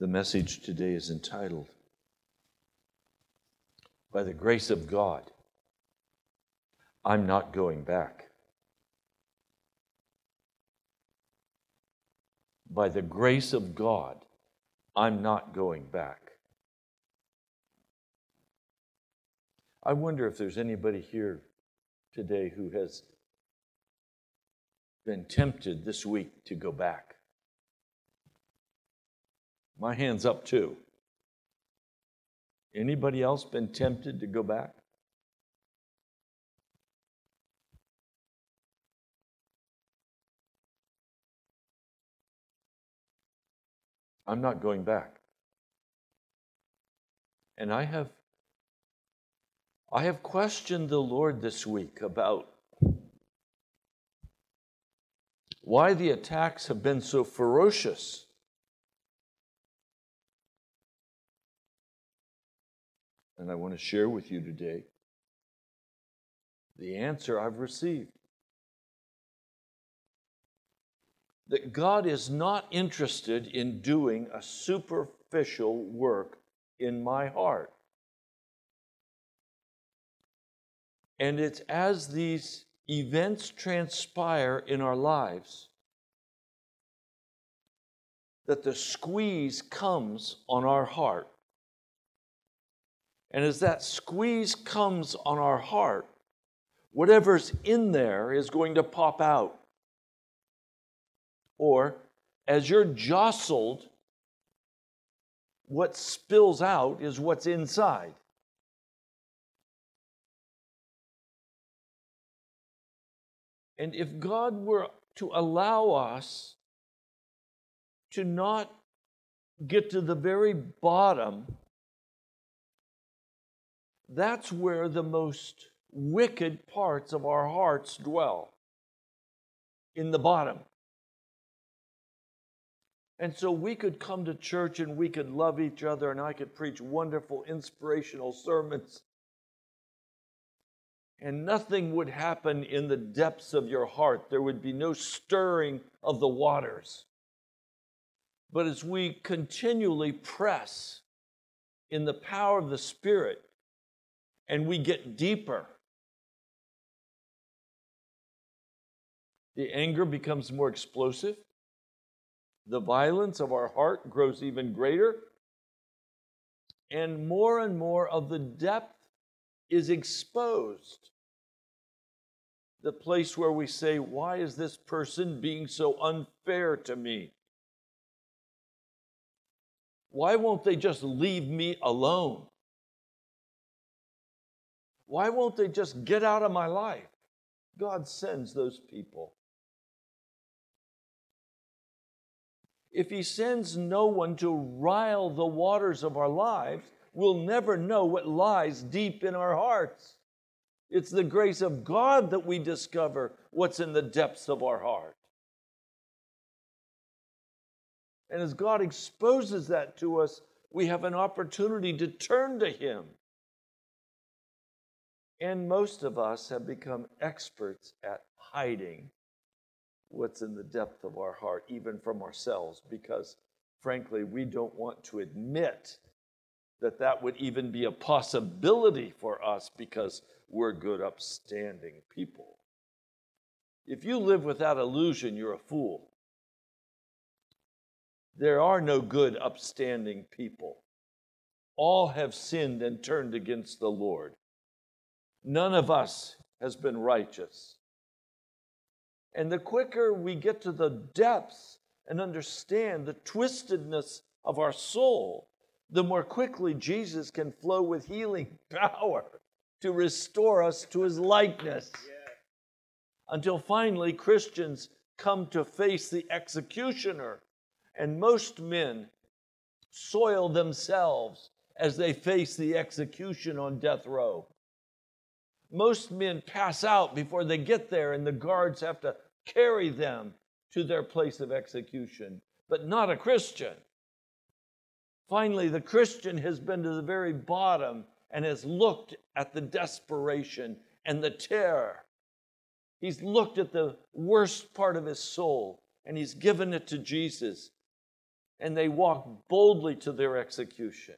The message today is entitled, By the Grace of God, I'm Not Going Back. By the grace of God, I'm not going back. I wonder if there's anybody here today who has been tempted this week to go back. My hand's up too. Anybody else been tempted to go back? I'm not going back. And I have I have questioned the Lord this week about why the attacks have been so ferocious. And I want to share with you today the answer I've received. That God is not interested in doing a superficial work in my heart. And it's as these events transpire in our lives that the squeeze comes on our heart. And as that squeeze comes on our heart, whatever's in there is going to pop out. Or as you're jostled, what spills out is what's inside. And if God were to allow us to not get to the very bottom, that's where the most wicked parts of our hearts dwell in the bottom. And so we could come to church and we could love each other, and I could preach wonderful, inspirational sermons and nothing would happen in the depths of your heart. There would be no stirring of the waters. But as we continually press in the power of the Spirit and we get deeper, the anger becomes more explosive, the violence of our heart grows even greater, and more and more of the depth is exposed. The place where we say, Why is this person being so unfair to me? Why won't they just leave me alone? Why won't they just get out of my life? God sends those people. If He sends no one to rile the waters of our lives, we'll never know what lies deep in our hearts. It's the grace of God that we discover what's in the depths of our heart. And as God exposes that to us, we have an opportunity to turn to Him. And most of us have become experts at hiding what's in the depth of our heart, even from ourselves, because frankly, we don't want to admit that that would even be a possibility for us because we're good, upstanding people. If you live without illusion, you're a fool. There are no good, upstanding people. All have sinned and turned against the Lord. None of us has been righteous. And the quicker we get to the depths and understand the twistedness of our soul, the more quickly Jesus can flow with healing power to restore us to his likeness. Until finally, Christians come to face the executioner, and most men soil themselves as they face the execution on death row. Most men pass out before they get there, and the guards have to carry them to their place of execution, but not a Christian. Finally, the Christian has been to the very bottom and has looked at the desperation and the terror. He's looked at the worst part of his soul and he's given it to Jesus. and they walk boldly to their execution,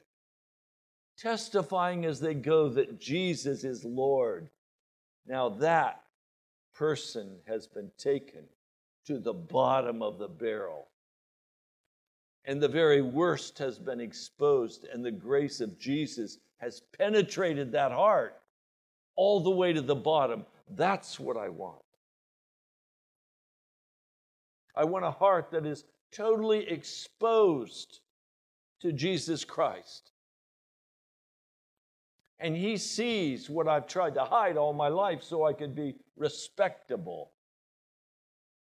testifying as they go that Jesus is Lord. Now that person has been taken to the bottom of the barrel. And the very worst has been exposed, and the grace of Jesus has penetrated that heart all the way to the bottom. That's what I want. I want a heart that is totally exposed to Jesus Christ. And he sees what I've tried to hide all my life so I could be respectable.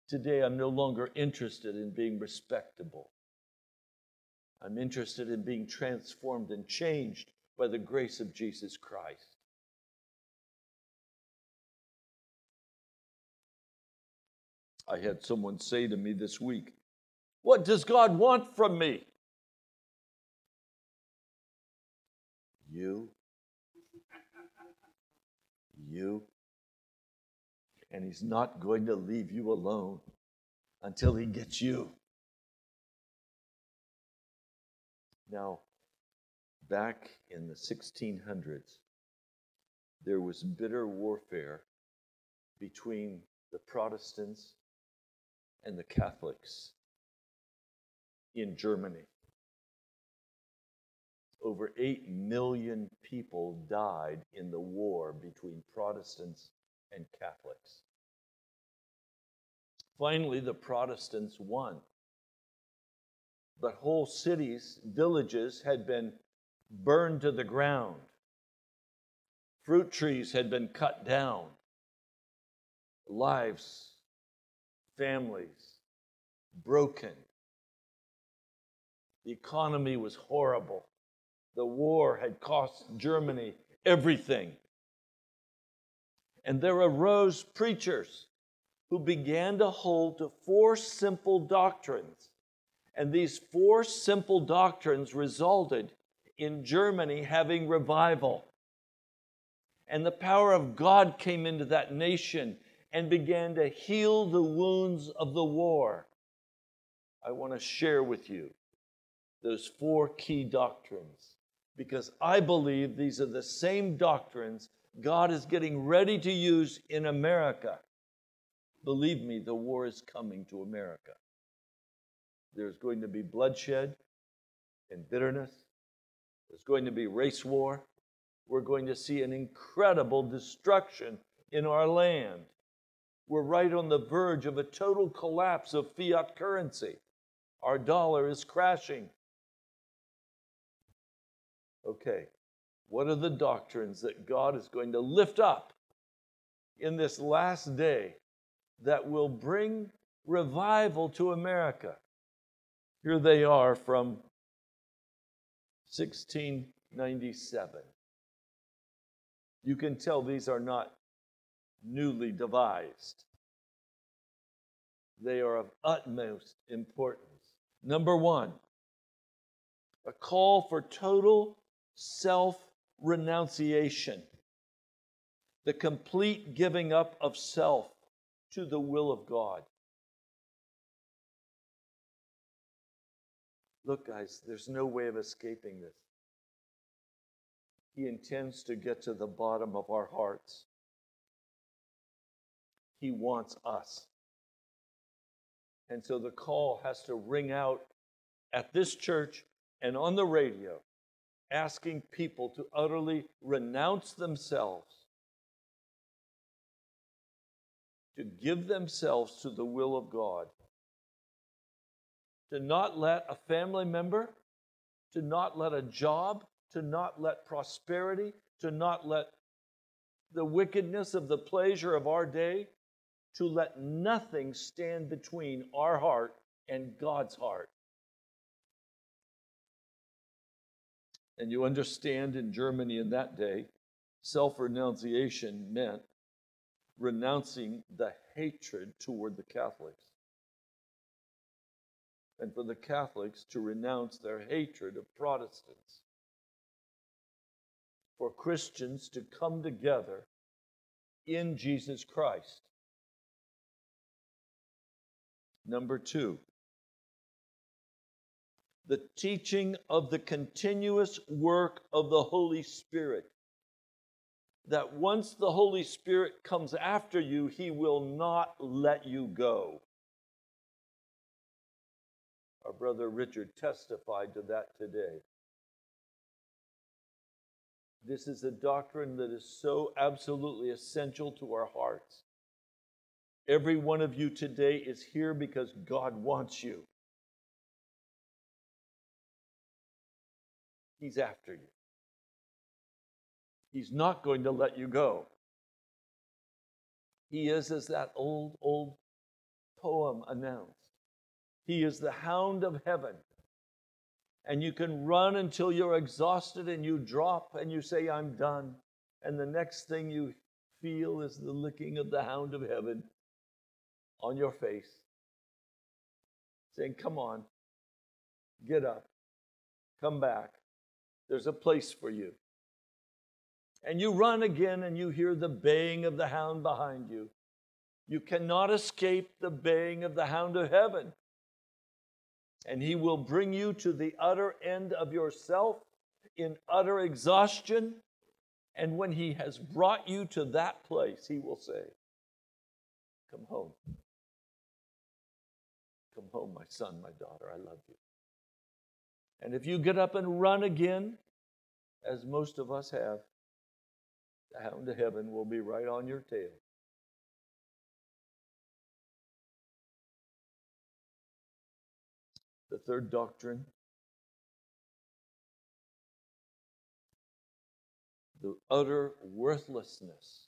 Today, I'm no longer interested in being respectable. I'm interested in being transformed and changed by the grace of Jesus Christ. I had someone say to me this week, What does God want from me? You. You. And He's not going to leave you alone until He gets you. Now, back in the 1600s, there was bitter warfare between the Protestants and the Catholics in Germany. Over 8 million people died in the war between Protestants and Catholics. Finally, the Protestants won. But whole cities, villages had been burned to the ground. Fruit trees had been cut down. Lives families broken. The economy was horrible. The war had cost Germany everything. And there arose preachers who began to hold to four simple doctrines. And these four simple doctrines resulted in Germany having revival. And the power of God came into that nation and began to heal the wounds of the war. I want to share with you those four key doctrines because I believe these are the same doctrines God is getting ready to use in America. Believe me, the war is coming to America. There's going to be bloodshed and bitterness. There's going to be race war. We're going to see an incredible destruction in our land we're right on the verge of a total collapse of fiat currency. Our dollar is crashing. Okay, what are the doctrines that God is going to lift up in this last day that will bring revival to America? Here they are from 1697. You can tell these are not newly devised. They are of utmost importance. Number one, a call for total self renunciation, the complete giving up of self to the will of God. Look, guys, there's no way of escaping this. He intends to get to the bottom of our hearts. He wants us. And so the call has to ring out at this church and on the radio, asking people to utterly renounce themselves, to give themselves to the will of God, to not let a family member, to not let a job, to not let prosperity, to not let the wickedness of the pleasure of our day to let nothing stand between our heart and God's heart. And you understand in Germany in that day, self renunciation meant renouncing the hatred toward the Catholics. And for the Catholics to renounce their hatred of Protestants. For Christians to come together in Jesus Christ. Number two, the teaching of the continuous work of the Holy Spirit. That once the Holy Spirit comes after you, he will not let you go. Our brother Richard testified to that today. This is a doctrine that is so absolutely essential to our hearts. Every one of you today is here because God wants you. He's after you. He's not going to let you go. He is, as that old, old poem announced, He is the hound of heaven. And you can run until you're exhausted and you drop and you say, I'm done. And the next thing you feel is the licking of the hound of heaven on your face, saying, Come on, get up, come back. There's a place for you. And you run again and you hear the baying of the hound behind you. You cannot escape the baying of the hound of heaven. And he will bring you to the utter end of yourself in utter exhaustion. And when he has brought you to that place, he will say, Come home. Come home, my son, my daughter, I love you. And if you get up and run again, as most of us have, the hound of heaven will be right on your tail. The third doctrine the utter worthlessness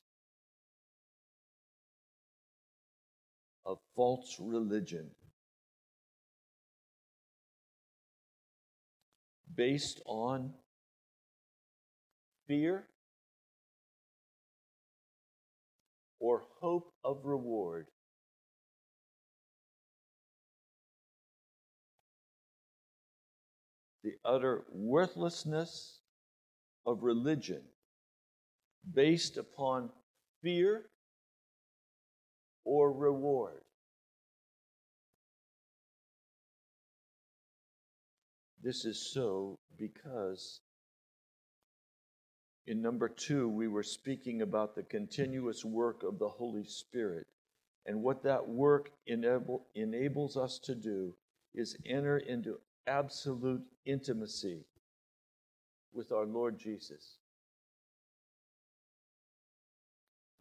of false religion. Based on fear or hope of reward. The utter worthlessness of religion based upon fear or reward. This is so because in number two, we were speaking about the continuous work of the Holy Spirit. And what that work enable, enables us to do is enter into absolute intimacy with our Lord Jesus.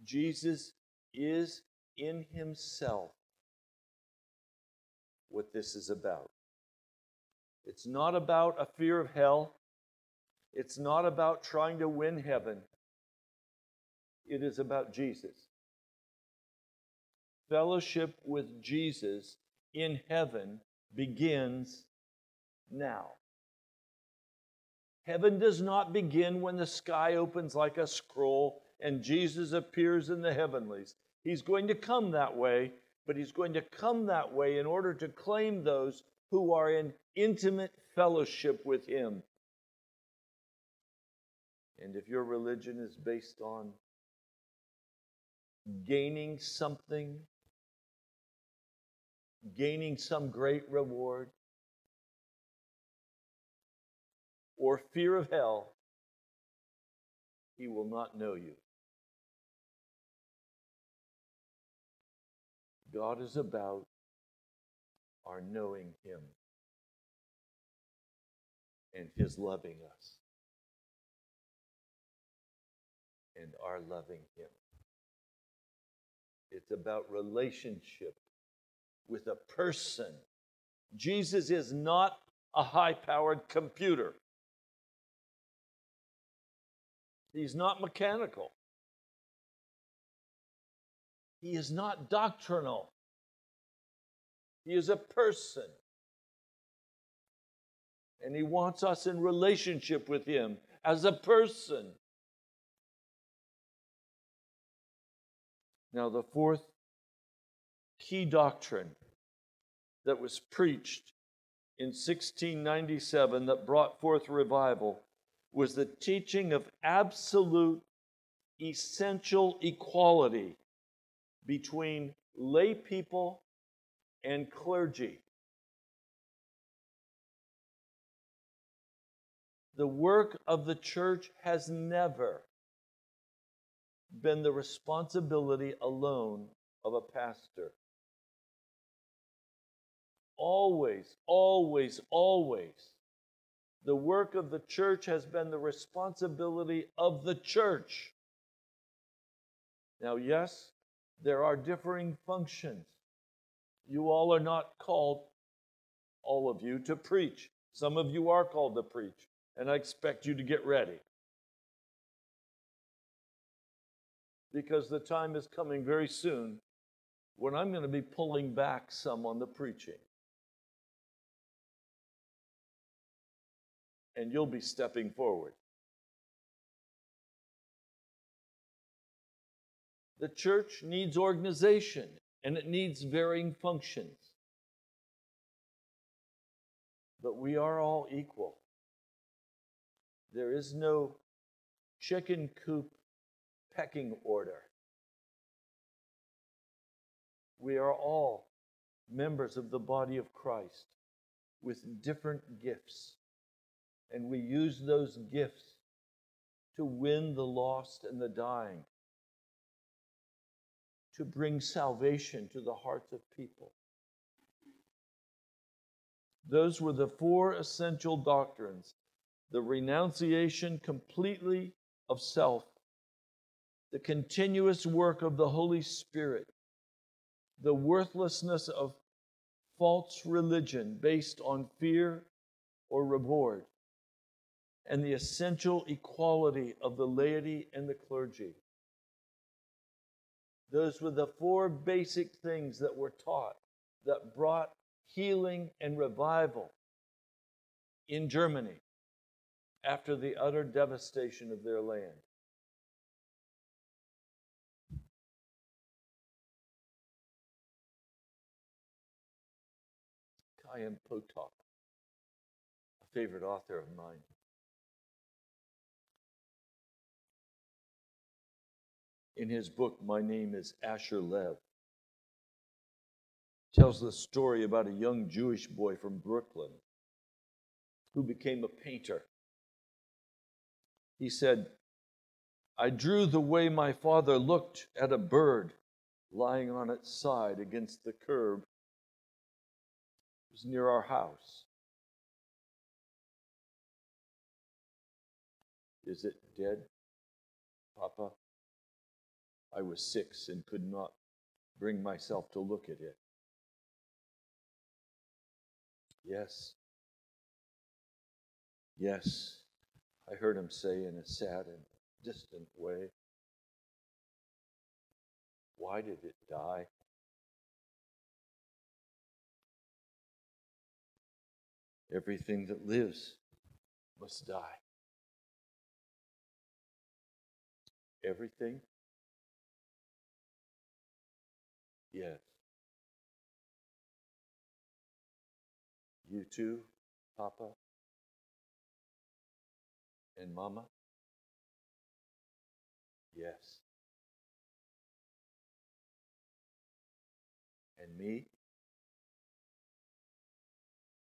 Jesus is in himself what this is about. It's not about a fear of hell. It's not about trying to win heaven. It is about Jesus. Fellowship with Jesus in heaven begins now. Heaven does not begin when the sky opens like a scroll and Jesus appears in the heavenlies. He's going to come that way, but he's going to come that way in order to claim those who are in intimate fellowship with Him. And if your religion is based on gaining something, gaining some great reward, or fear of hell, he will not know you. God is about our knowing Him and His loving us and our loving Him. It's about relationship with a person. Jesus is not a high powered computer, He's not mechanical, He is not doctrinal. He is a person. And He wants us in relationship with Him as a person. Now, the fourth key doctrine that was preached in 1697 that brought forth revival was the teaching of absolute essential equality between lay people and clergy. The work of the church has never been the responsibility alone of a pastor. Always, always, always, the work of the church has been the responsibility of the church. Now, yes, there are differing functions. You all are not called, all of you, to preach. Some of you are called to preach, and I expect you to get ready. Because the time is coming very soon when I'm going to be pulling back some on the preaching. And you'll be stepping forward. The church needs organization and it needs varying functions. But we are all equal. There is no chicken coop pecking order. We are all members of the body of Christ with different gifts. And we use those gifts to win the lost and the dying to bring salvation to the hearts of people. Those were the four essential doctrines the renunciation completely of self, the continuous work of the Holy Spirit, the worthlessness of false religion based on fear or reward, and the essential equality of the laity and the clergy. Those were the four basic things that were taught that brought healing and revival in Germany after the utter devastation of their land. Chaim Potok, a favorite author of mine. in his book, My Name is Asher Lev. Tells the story about a young Jewish boy from Brooklyn who became a painter. He said, I drew the way my father looked at a bird lying on its side against the curb. It was near our house. Is it dead, Papa? I was six and could not bring myself to look at it. Yes. Yes, I heard him say in a sad and distant way. Why did it die? Everything that lives must die. Everything Yes. You too, Papa and Mama? Yes. And me?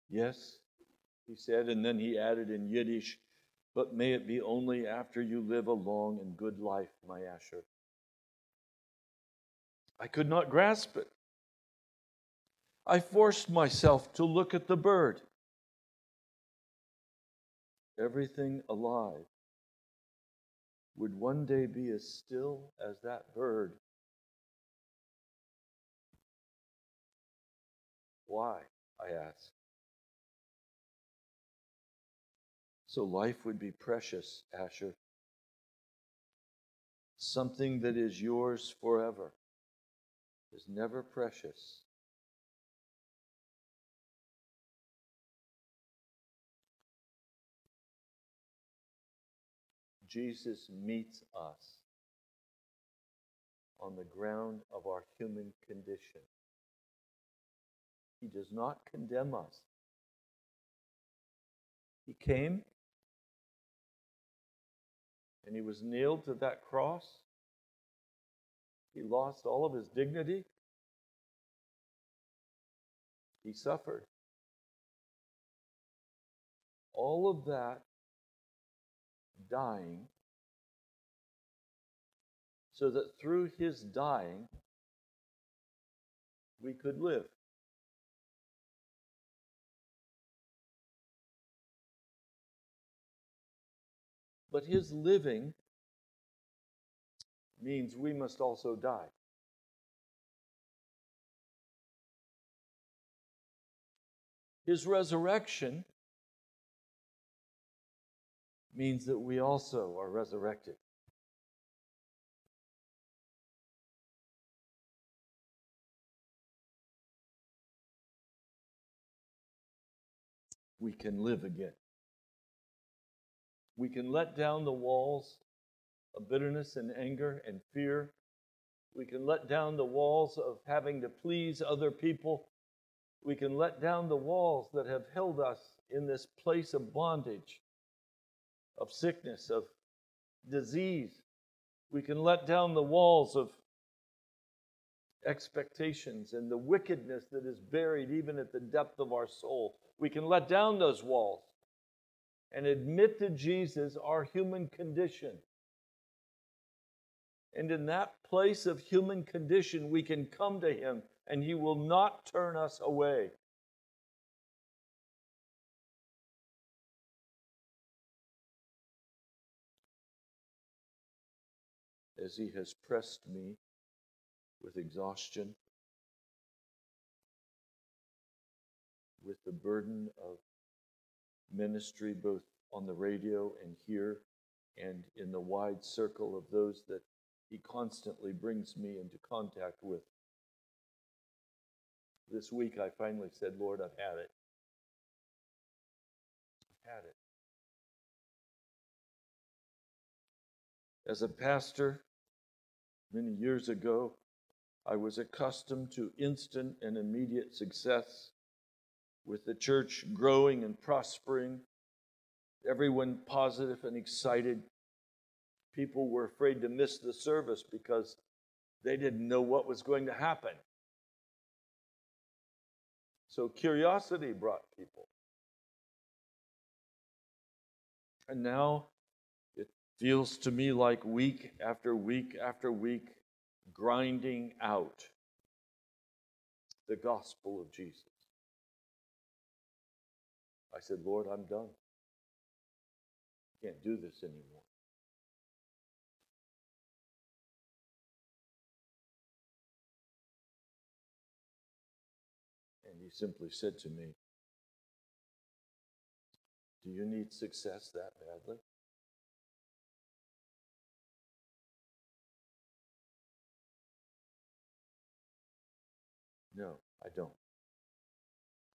Yes, he said, and then he added in Yiddish, but may it be only after you live a long and good life, my Asher. I could not grasp it. I forced myself to look at the bird. Everything alive would one day be as still as that bird. Why? I asked. So life would be precious, Asher. Something that is yours forever is never precious. Jesus meets us on the ground of our human condition. He does not condemn us. He came and he was nailed to that cross he lost all of his dignity. He suffered. All of that dying so that through his dying we could live. But his living means we must also die. His resurrection means that we also are resurrected. We can live again. We can let down the walls of bitterness and anger and fear. We can let down the walls of having to please other people. We can let down the walls that have held us in this place of bondage, of sickness, of disease. We can let down the walls of expectations and the wickedness that is buried even at the depth of our soul. We can let down those walls and admit to Jesus our human condition. And in that place of human condition, we can come to Him and He will not turn us away. As He has pressed me with exhaustion, with the burden of ministry, both on the radio and here, and in the wide circle of those that He constantly brings me into contact with. This week I finally said, Lord, I've had it. I've had it. As a pastor, many years ago, I was accustomed to instant and immediate success with the church growing and prospering, everyone positive and excited. People were afraid to miss the service because they didn't know what was going to happen. So curiosity brought people. And now feels to me like week after week after week, grinding out the gospel of Jesus. I said, Lord, I'm done. I can't do this anymore. And he simply said to me, Do you need success that badly? No, I don't.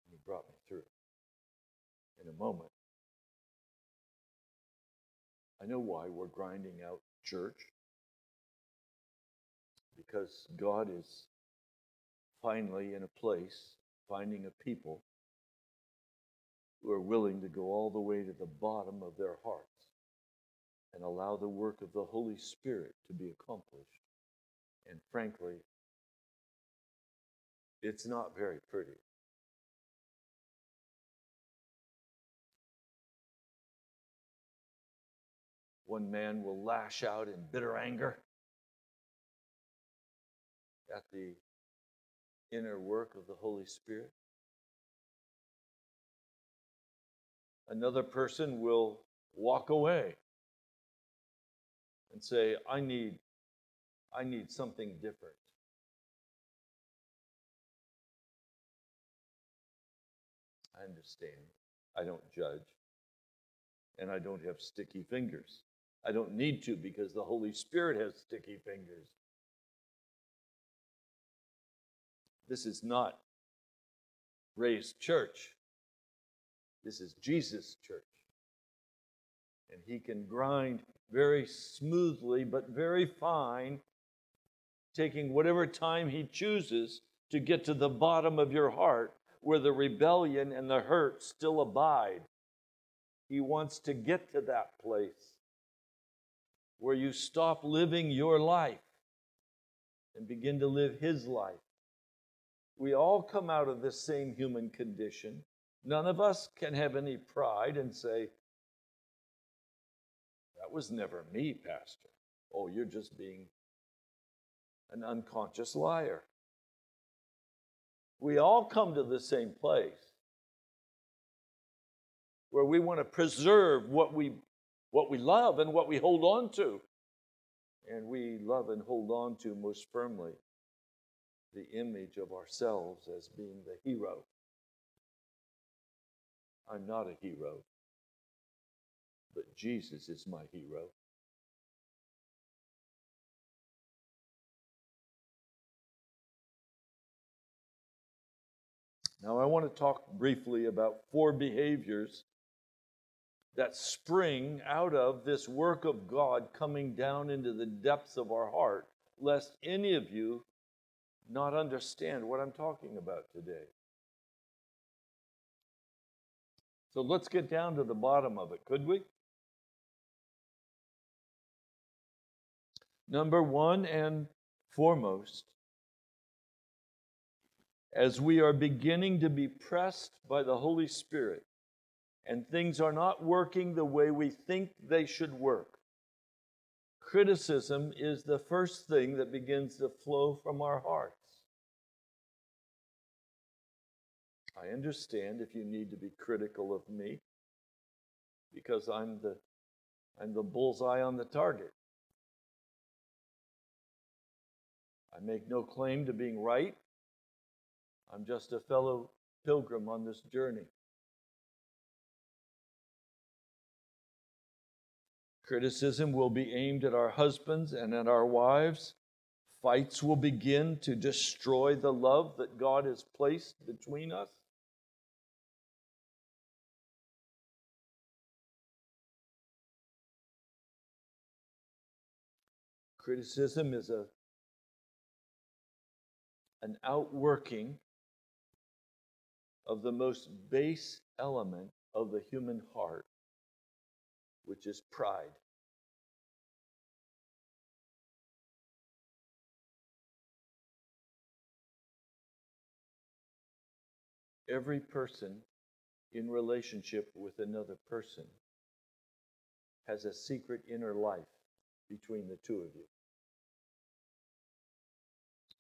And he brought me through in a moment. I know why we're grinding out church. Because God is finally in a place, finding a people who are willing to go all the way to the bottom of their hearts and allow the work of the Holy Spirit to be accomplished. And frankly, it's not very pretty. One man will lash out in bitter anger at the inner work of the Holy Spirit. Another person will walk away and say, I need, I need something different. Understand. I don't judge. And I don't have sticky fingers. I don't need to because the Holy Spirit has sticky fingers. This is not Ray's church. This is Jesus' church. And he can grind very smoothly, but very fine, taking whatever time he chooses to get to the bottom of your heart where the rebellion and the hurt still abide. He wants to get to that place where you stop living your life and begin to live His life. We all come out of this same human condition. None of us can have any pride and say, That was never me, Pastor. Oh, you're just being an unconscious liar. We all come to the same place where we want to preserve what we, what we love and what we hold on to. And we love and hold on to most firmly the image of ourselves as being the hero. I'm not a hero, but Jesus is my hero. Now, I want to talk briefly about four behaviors that spring out of this work of God coming down into the depths of our heart, lest any of you not understand what I'm talking about today. So let's get down to the bottom of it, could we? Number one and foremost, as we are beginning to be pressed by the Holy Spirit and things are not working the way we think they should work, criticism is the first thing that begins to flow from our hearts. I understand if you need to be critical of me because I'm the I'm the bullseye on the target. I make no claim to being right. I'm just a fellow pilgrim on this journey. Criticism will be aimed at our husbands and at our wives. Fights will begin to destroy the love that God has placed between us. Criticism is a, an outworking of the most base element of the human heart, which is pride. Every person in relationship with another person has a secret inner life between the two of you.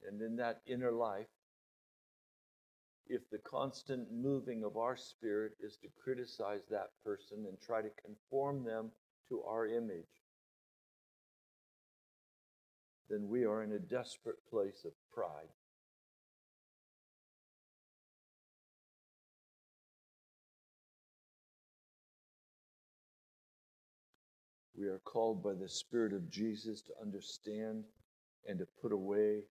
And in that inner life, if the constant moving of our spirit is to criticize that person and try to conform them to our image, then we are in a desperate place of pride. We are called by the Spirit of Jesus to understand and to put away,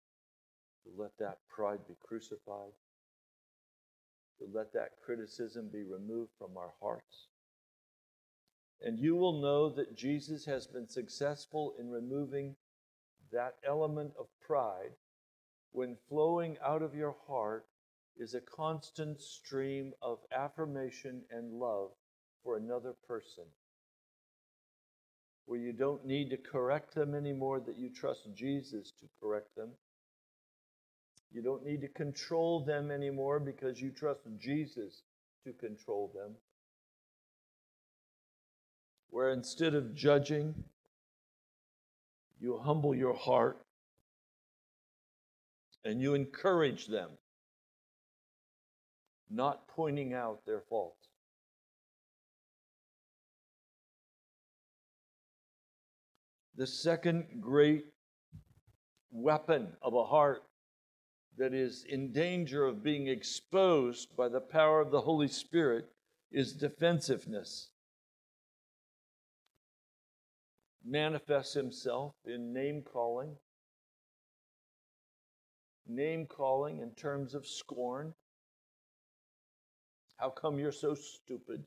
to let that pride be crucified, to let that criticism be removed from our hearts. And you will know that Jesus has been successful in removing that element of pride when flowing out of your heart is a constant stream of affirmation and love for another person where you don't need to correct them anymore, that you trust Jesus to correct them. You don't need to control them anymore because you trust Jesus to control them. Where instead of judging, you humble your heart and you encourage them, not pointing out their faults. The second great weapon of a heart that is in danger of being exposed by the power of the Holy Spirit is defensiveness. Manifests himself in name calling, name calling in terms of scorn. How come you're so stupid?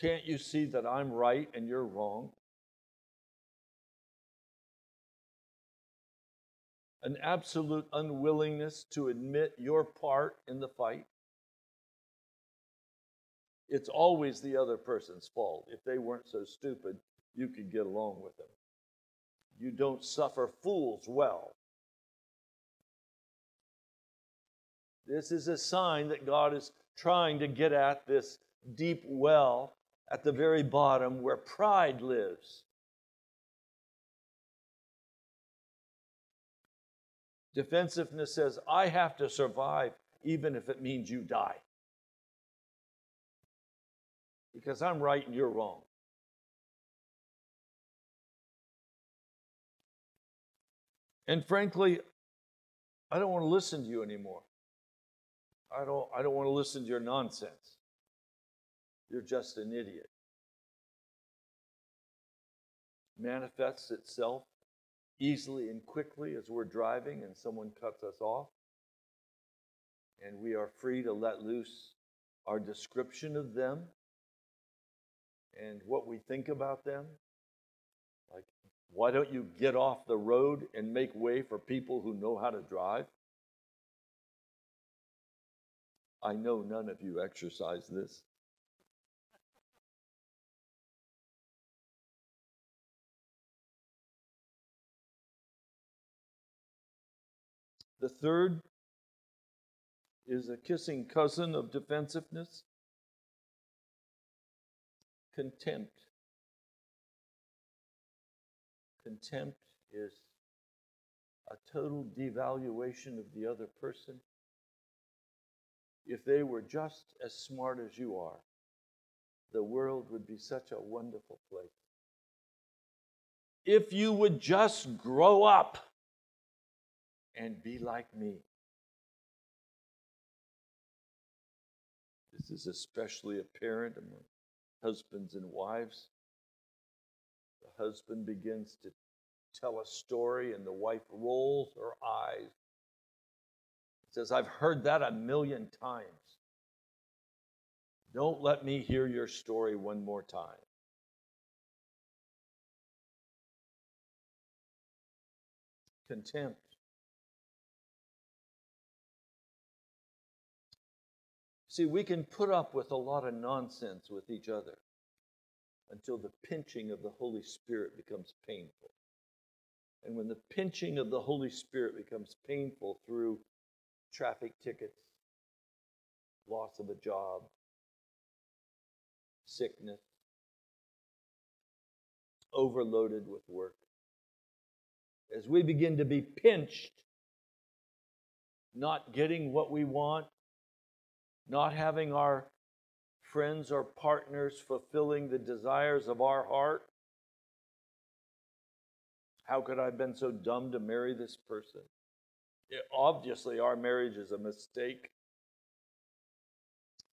Can't you see that I'm right and you're wrong? An absolute unwillingness to admit your part in the fight. It's always the other person's fault. If they weren't so stupid, you could get along with them. You don't suffer fools well. This is a sign that God is trying to get at this deep well at the very bottom where pride lives. Defensiveness says, I have to survive even if it means you die. Because I'm right and you're wrong. And frankly, I don't want to listen to you anymore. I don't, I don't want to listen to your nonsense. You're just an idiot. Manifests itself easily and quickly as we're driving and someone cuts us off. And we are free to let loose our description of them and what we think about them. Like, why don't you get off the road and make way for people who know how to drive? I know none of you exercise this. The third is a kissing cousin of defensiveness contempt. Contempt is a total devaluation of the other person. If they were just as smart as you are, the world would be such a wonderful place. If you would just grow up and be like me. This is especially apparent among husbands and wives. The husband begins to tell a story, and the wife rolls her eyes. Says, I've heard that a million times. Don't let me hear your story one more time. Contempt. See, we can put up with a lot of nonsense with each other until the pinching of the Holy Spirit becomes painful. And when the pinching of the Holy Spirit becomes painful through traffic tickets, loss of a job, sickness, overloaded with work, as we begin to be pinched, not getting what we want, not having our friends or partners fulfilling the desires of our heart. How could I have been so dumb to marry this person? It, obviously, our marriage is a mistake.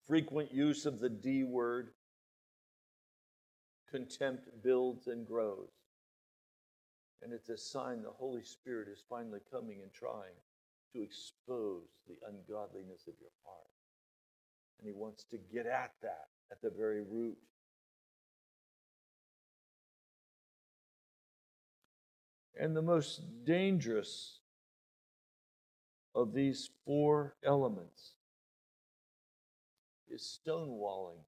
Frequent use of the D word. Contempt builds and grows. And it's a sign the Holy Spirit is finally coming and trying to expose the ungodliness of your heart. And he wants to get at that at the very root. And the most dangerous of these four elements is stonewalling.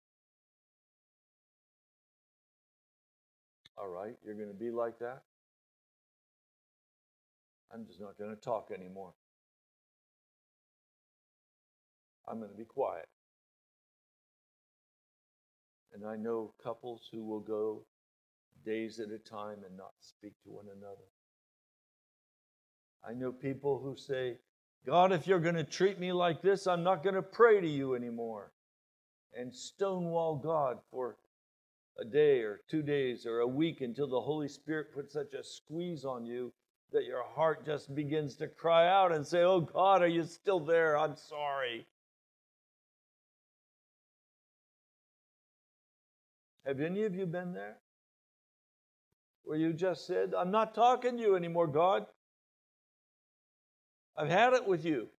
All right, you're going to be like that? I'm just not going to talk anymore. I'm going to be quiet. And I know couples who will go days at a time and not speak to one another. I know people who say, God, if you're going to treat me like this, I'm not going to pray to you anymore. And stonewall God for a day or two days or a week until the Holy Spirit puts such a squeeze on you that your heart just begins to cry out and say, Oh God, are you still there? I'm sorry. Have any of you been there? Where you just said, I'm not talking to you anymore, God. I've had it with you.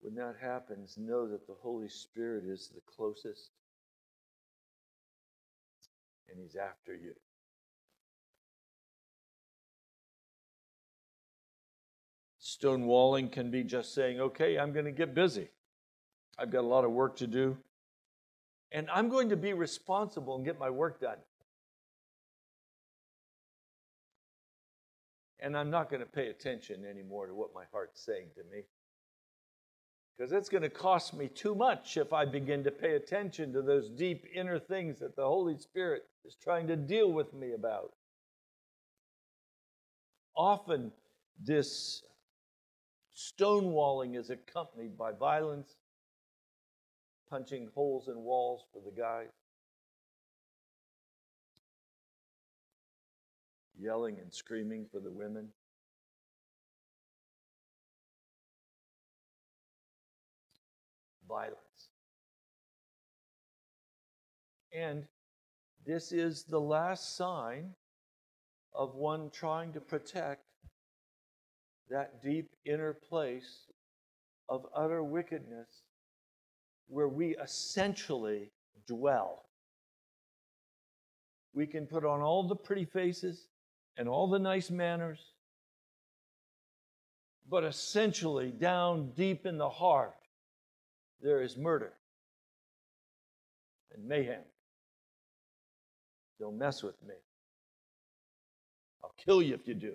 When that happens, know that the Holy Spirit is the closest and He's after you. Stonewalling can be just saying, okay, I'm going to get busy. I've got a lot of work to do. And I'm going to be responsible and get my work done. And I'm not going to pay attention anymore to what my heart's saying to me. Because it's going to cost me too much if I begin to pay attention to those deep inner things that the Holy Spirit is trying to deal with me about. Often, this stonewalling is accompanied by violence, punching holes in walls for the guys, yelling and screaming for the women. Violence. And this is the last sign of one trying to protect that deep inner place of utter wickedness where we essentially dwell. We can put on all the pretty faces and all the nice manners, but essentially, down deep in the heart, there is murder and mayhem. Don't mess with me. I'll kill you if you do.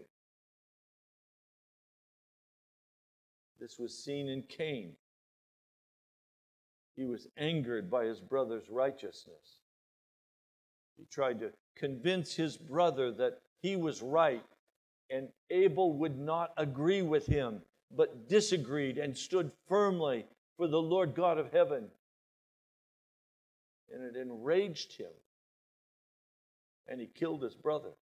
This was seen in Cain. He was angered by his brother's righteousness. He tried to convince his brother that he was right, and Abel would not agree with him, but disagreed and stood firmly for the Lord God of heaven. And it enraged him, and he killed his brother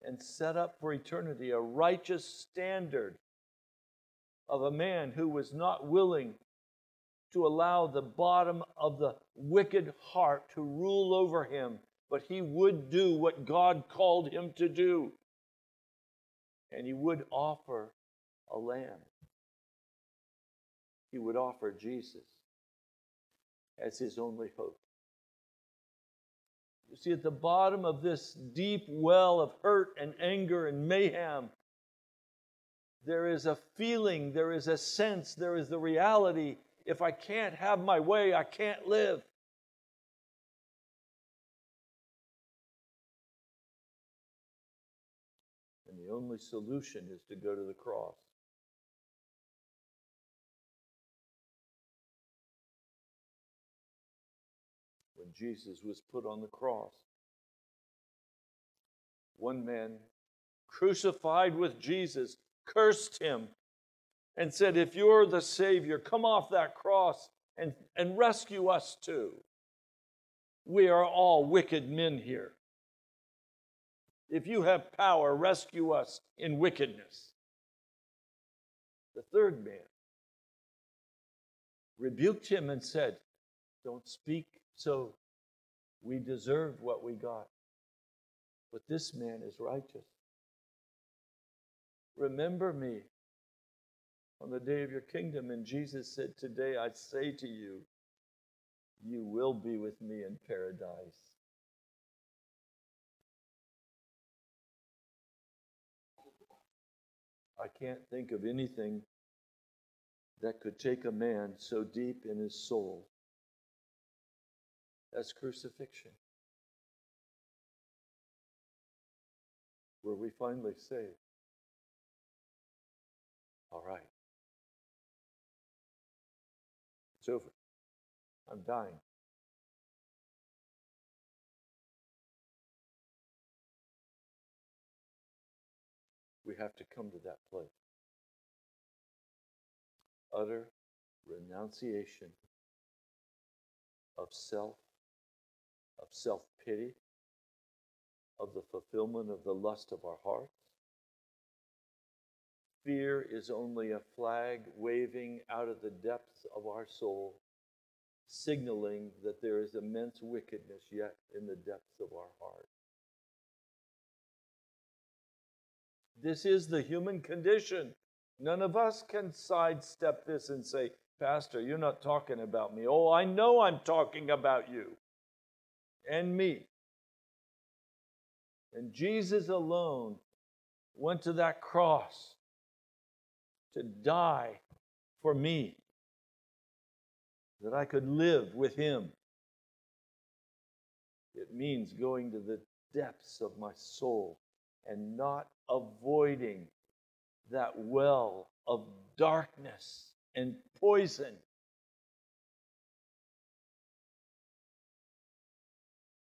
and set up for eternity a righteous standard of a man who was not willing to allow the bottom of the wicked heart to rule over him, but he would do what God called him to do. And he would offer a lamb. He would offer Jesus as his only hope. You see, at the bottom of this deep well of hurt and anger and mayhem there is a feeling, there is a sense, there is the reality. If I can't have my way, I can't live. And the only solution is to go to the cross. When Jesus was put on the cross, one man crucified with Jesus cursed him and said, If you're the Savior, come off that cross and, and rescue us too. We are all wicked men here. If you have power, rescue us in wickedness. The third man rebuked him and said, Don't speak so. We deserve what we got. But this man is righteous. Remember me on the day of your kingdom. And Jesus said, Today I say to you, you will be with me in paradise. I can't think of anything that could take a man so deep in his soul as crucifixion. Where we finally say, all right. It's over. I'm dying. We have to come to that place. Utter renunciation of self, of self pity, of the fulfillment of the lust of our hearts, Fear is only a flag waving out of the depths of our soul, signaling that there is immense wickedness yet in the depths of our heart. This is the human condition. None of us can sidestep this and say, Pastor, you're not talking about me. Oh, I know I'm talking about you and me. And Jesus alone went to that cross to die for me, that I could live with him. It means going to the depths of my soul and not avoiding that well of darkness and poison.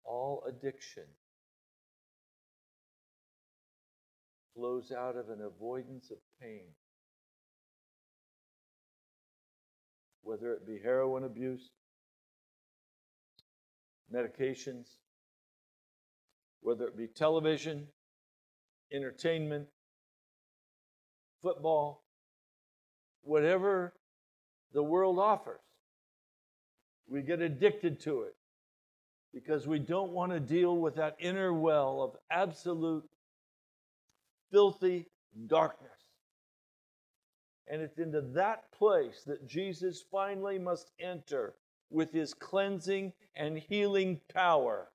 All addiction flows out of an avoidance of pain. Whether it be heroin abuse, medications, whether it be television, entertainment, football, whatever the world offers. We get addicted to it because we don't want to deal with that inner well of absolute filthy darkness. And it's into that place that Jesus finally must enter with his cleansing and healing power.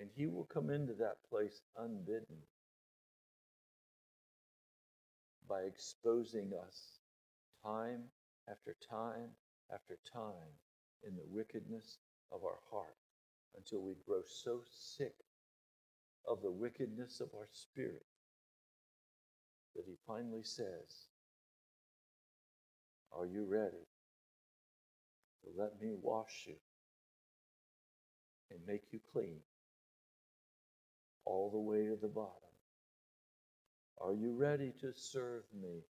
And he will come into that place unbidden by exposing us time after time after time in the wickedness of our heart until we grow so sick of the wickedness of our spirit that he finally says, Are you ready to let me wash you and make you clean? all the way to the bottom. Are you ready to serve me?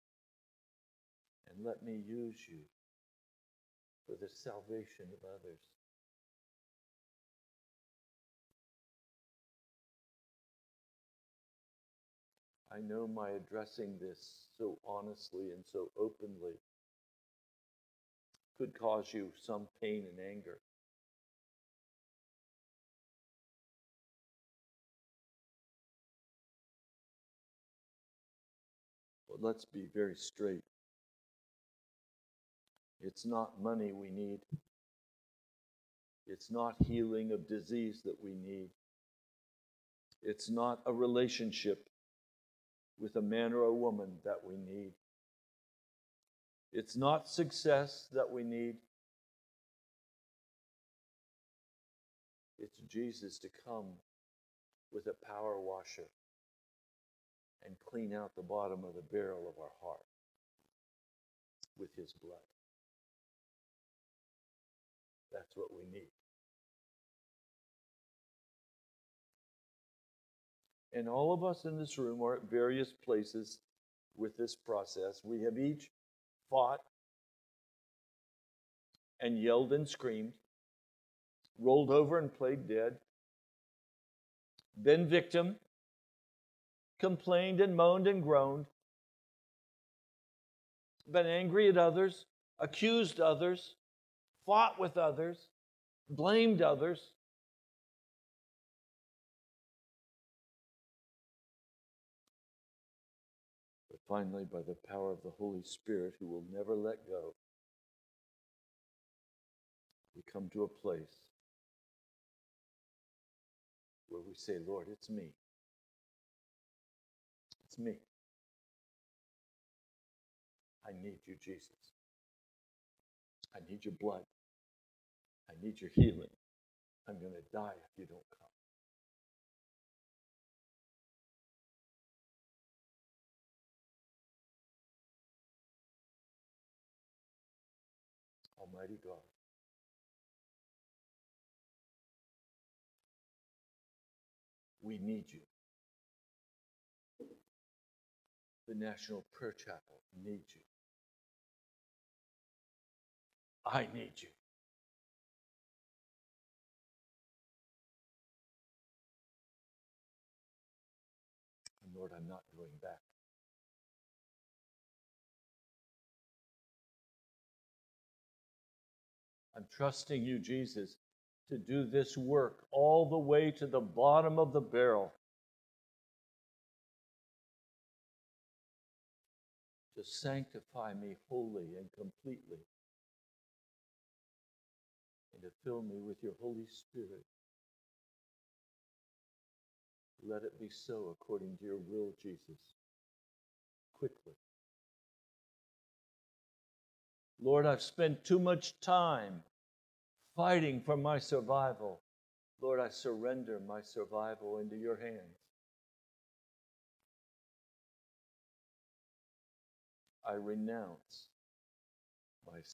And let me use you for the salvation of others. I know my addressing this so honestly and so openly could cause you some pain and anger. But let's be very straight. It's not money we need. It's not healing of disease that we need. It's not a relationship with a man or a woman that we need. It's not success that we need. It's Jesus to come with a power washer and clean out the bottom of the barrel of our heart with his blood. That's what we need. And all of us in this room are at various places with this process. We have each fought and yelled and screamed, rolled over and played dead, been victim, complained and moaned and groaned, been angry at others, accused others, fought with others, blamed others. Finally, by the power of the Holy Spirit, who will never let go, we come to a place where we say, Lord, it's me It's me. I need you, Jesus. I need your blood. I need your healing. I'm going to die if you don't come. Almighty God. We need you. the National Prayer Chapel needs you. I need you. And Lord, I'm not going back. Trusting you, Jesus, to do this work all the way to the bottom of the barrel to sanctify me wholly and completely, and to fill me with your Holy Spirit. Let it be so according to your will, Jesus. Quickly. Lord, I've spent too much time fighting for my survival. Lord, I surrender my survival into your hands. I renounce